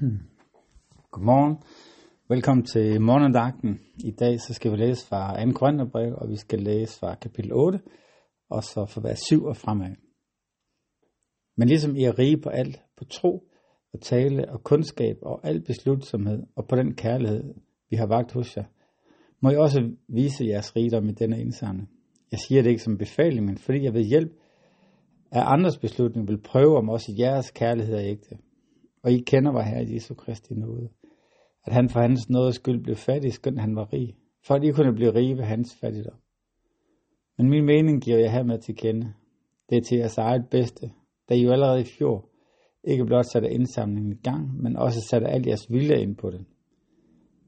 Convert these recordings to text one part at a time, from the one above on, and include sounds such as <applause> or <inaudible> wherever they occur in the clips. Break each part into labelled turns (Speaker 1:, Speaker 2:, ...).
Speaker 1: Hmm. Godmorgen. Velkommen til morgendagten. I dag så skal vi læse fra 2. Korintherbrev, og vi skal læse fra kapitel 8, og så fra vers 7 og fremad. Men ligesom I er rige på alt, på tro og tale og kundskab og al beslutsomhed og på den kærlighed, vi har vagt hos jer, må I også vise jeres rigdom i denne indsamling. Jeg siger det ikke som befaling, men fordi jeg ved hjælp af andres beslutning vil prøve, om også jeres kærlighed er ægte. Og I kender var Herre Jesu Kristi nåde. At han for hans nåde skyld blev fattig, skønt han var rig. For at I kunne blive rige ved hans fattigdom. Men min mening giver jeg hermed til kende. Det er til jeres eget bedste, da I jo allerede i fjor ikke blot satte indsamlingen i gang, men også satte al jeres vilje ind på den.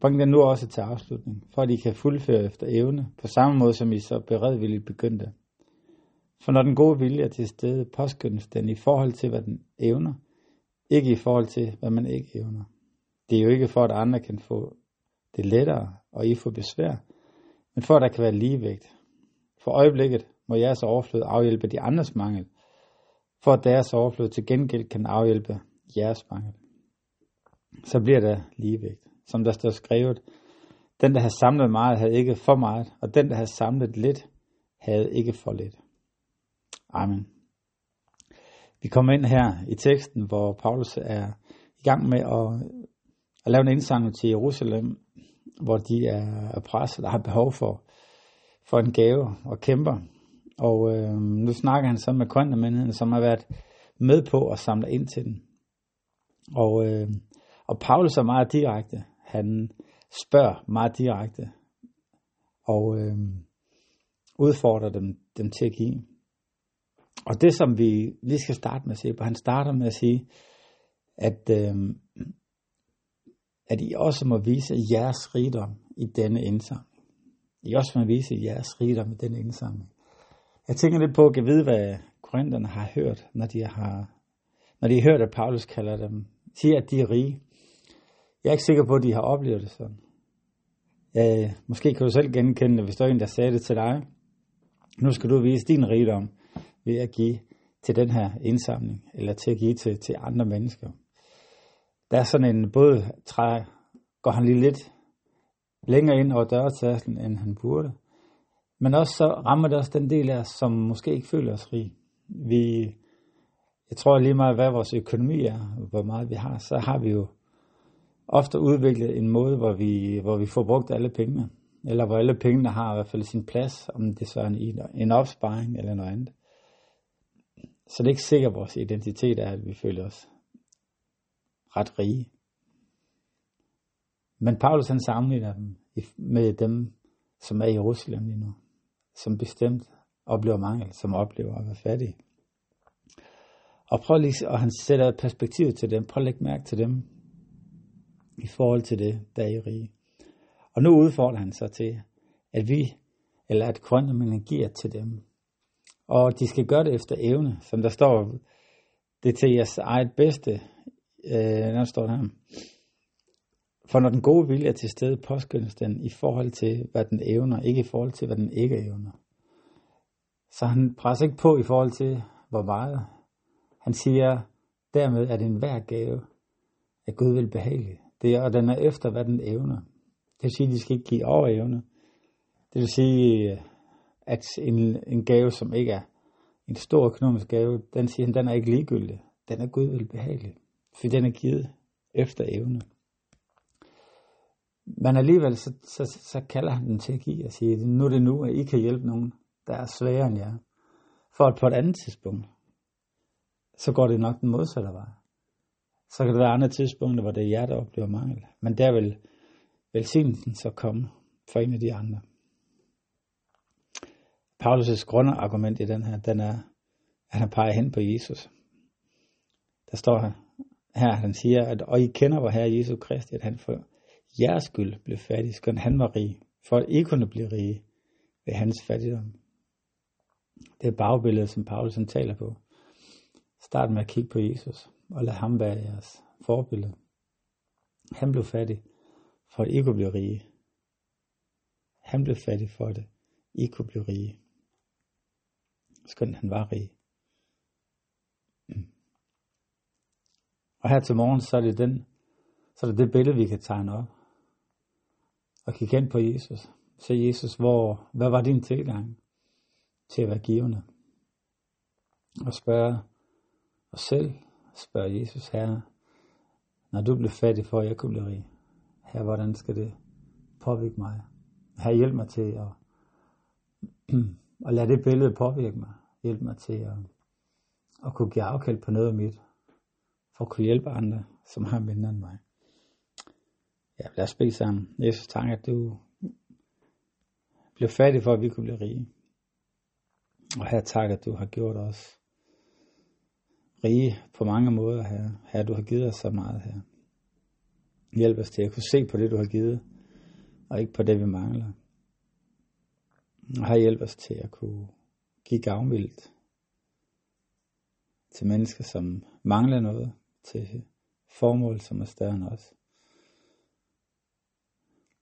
Speaker 1: Bring den nu også til afslutning, for at I kan fuldføre efter evne, på samme måde som I så beredvilligt begyndte. For når den gode vilje er til stede, påskyndes den i forhold til, hvad den evner, ikke i forhold til, hvad man ikke evner. Det er jo ikke for, at andre kan få det lettere, og I får besvær, men for, at der kan være ligevægt. For øjeblikket må jeres overflod afhjælpe de andres mangel, for at deres overflod til gengæld kan afhjælpe jeres mangel. Så bliver der ligevægt. Som der står skrevet, den, der har samlet meget, havde ikke for meget, og den, der har samlet lidt, havde ikke for lidt. Amen. Vi kommer ind her i teksten, hvor Paulus er i gang med at, at lave en indsamling til Jerusalem, hvor de er presset og har behov for, for en gave og kæmper. Og øh, nu snakker han så med kontamændigheden, som har været med på at samle ind til den. Og, øh, og Paulus er meget direkte. Han spørger meget direkte og øh, udfordrer dem, dem til at give. Og det, som vi lige skal starte med at se på, han starter med at sige, at, øh, at I også må vise jeres rigdom i denne indsamling. I også må vise jeres rigdom i denne indsamling. Jeg tænker lidt på at vide, hvad korinterne har hørt, når de har, når de har hørt, at Paulus kalder dem, siger, at de er rige. Jeg er ikke sikker på, at de har oplevet det sådan. Øh, måske kan du selv genkende det, hvis der er en, der sagde det til dig. Nu skal du vise din rigdom ved at give til den her indsamling, eller til at give til, til andre mennesker. Der er sådan en, både træ, går han lige lidt længere ind over dørtaslen, end han burde. Men også så rammer det også den del af os, som måske ikke føler os rig. Vi, jeg tror lige meget, hvad vores økonomi er, hvor meget vi har, så har vi jo ofte udviklet en måde, hvor vi, hvor vi får brugt alle pengene. Eller hvor alle pengene har i hvert fald sin plads, om det så er en, en opsparing eller noget andet. Så det er ikke sikkert, at vores identitet er, at vi føler os ret rige. Men Paulus han sammenligner dem med dem, som er i Jerusalem lige nu. Som bestemt oplever mangel, som oplever at være fattige. Og prøv lige, og han sætter perspektivet til dem. Prøv at lægge mærke til dem i forhold til det, der er i rige. Og nu udfordrer han så til, at vi, eller at grønne giver til dem, og de skal gøre det efter evne, som der står, det er til jeres eget bedste, øh, der står der. For når den gode vilje er til stede, påskyndes den i forhold til, hvad den evner, ikke i forhold til, hvad den ikke evner. Så han presser ikke på i forhold til, hvor meget. Han siger, dermed er det en hver gave, at Gud vil behage. Det er, og den er efter, hvad den evner. Det vil sige, at de skal ikke give over evne. Det vil sige, at en, en gave, som ikke er en stor økonomisk gave, den siger han, den er ikke ligegyldig. Den er Gud velbehagelig, for den er givet efter evne. Men alligevel, så, så, så kalder han den til at give og siger, nu er det nu, at I kan hjælpe nogen, der er sværere end jer. For at på et andet tidspunkt, så går det nok den modsatte vej. Så kan der være andre tidspunkter, hvor det er jer, der oplever mangel. Men der vil velsignelsen så komme for en af de andre. Paulus' grundargument i den her, den er, at han peger hen på Jesus. Der står her, her han siger, at og I kender vor Herre Jesus Kristi, at han for jeres skyld blev fattig, skøn han var rig, for at I kunne blive rige ved hans fattigdom. Det er bagbilledet, som Paulus han taler på. Start med at kigge på Jesus, og lad ham være jeres forbillede. Han blev fattig, for at I kunne blive rige. Han blev fattig for at I kunne blive rige skønt han var rig. Mm. Og her til morgen, så er det den så er det det billede, vi kan tegne op. Og kigge ind på Jesus. Så Jesus, hvor, hvad var din tilgang til at være givende? Og spørge os selv, spørge Jesus, her, når du blev fattig for, at jeg kunne blive rig, her, hvordan skal det påvirke mig? Her hjælp mig til at, <clears throat> at lade det billede påvirke mig hjælpe mig til at, at kunne give afkald på noget af mit, for at kunne hjælpe andre, som har mindre end mig. Ja, lad os bede sammen. Jesus, tak, at du blev fattig for, at vi kunne blive rige. Og her tak, at du har gjort os rige på mange måder her. Her du har givet os så meget her. Hjælp os til at kunne se på det, du har givet, og ikke på det, vi mangler. Og her hjælp os til at kunne give gavmildt til mennesker, som mangler noget, til formål, som er større end os.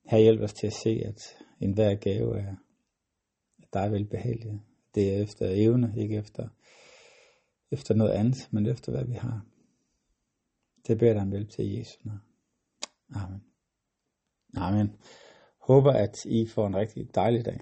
Speaker 1: Her hjælp os til at se, at enhver gave er dig velbehagelig. Det er efter evne, ikke efter, efter noget andet, men efter hvad vi har. Det beder dig om hjælp til Jesu navn. Amen. Amen. Håber, at I får en rigtig dejlig dag.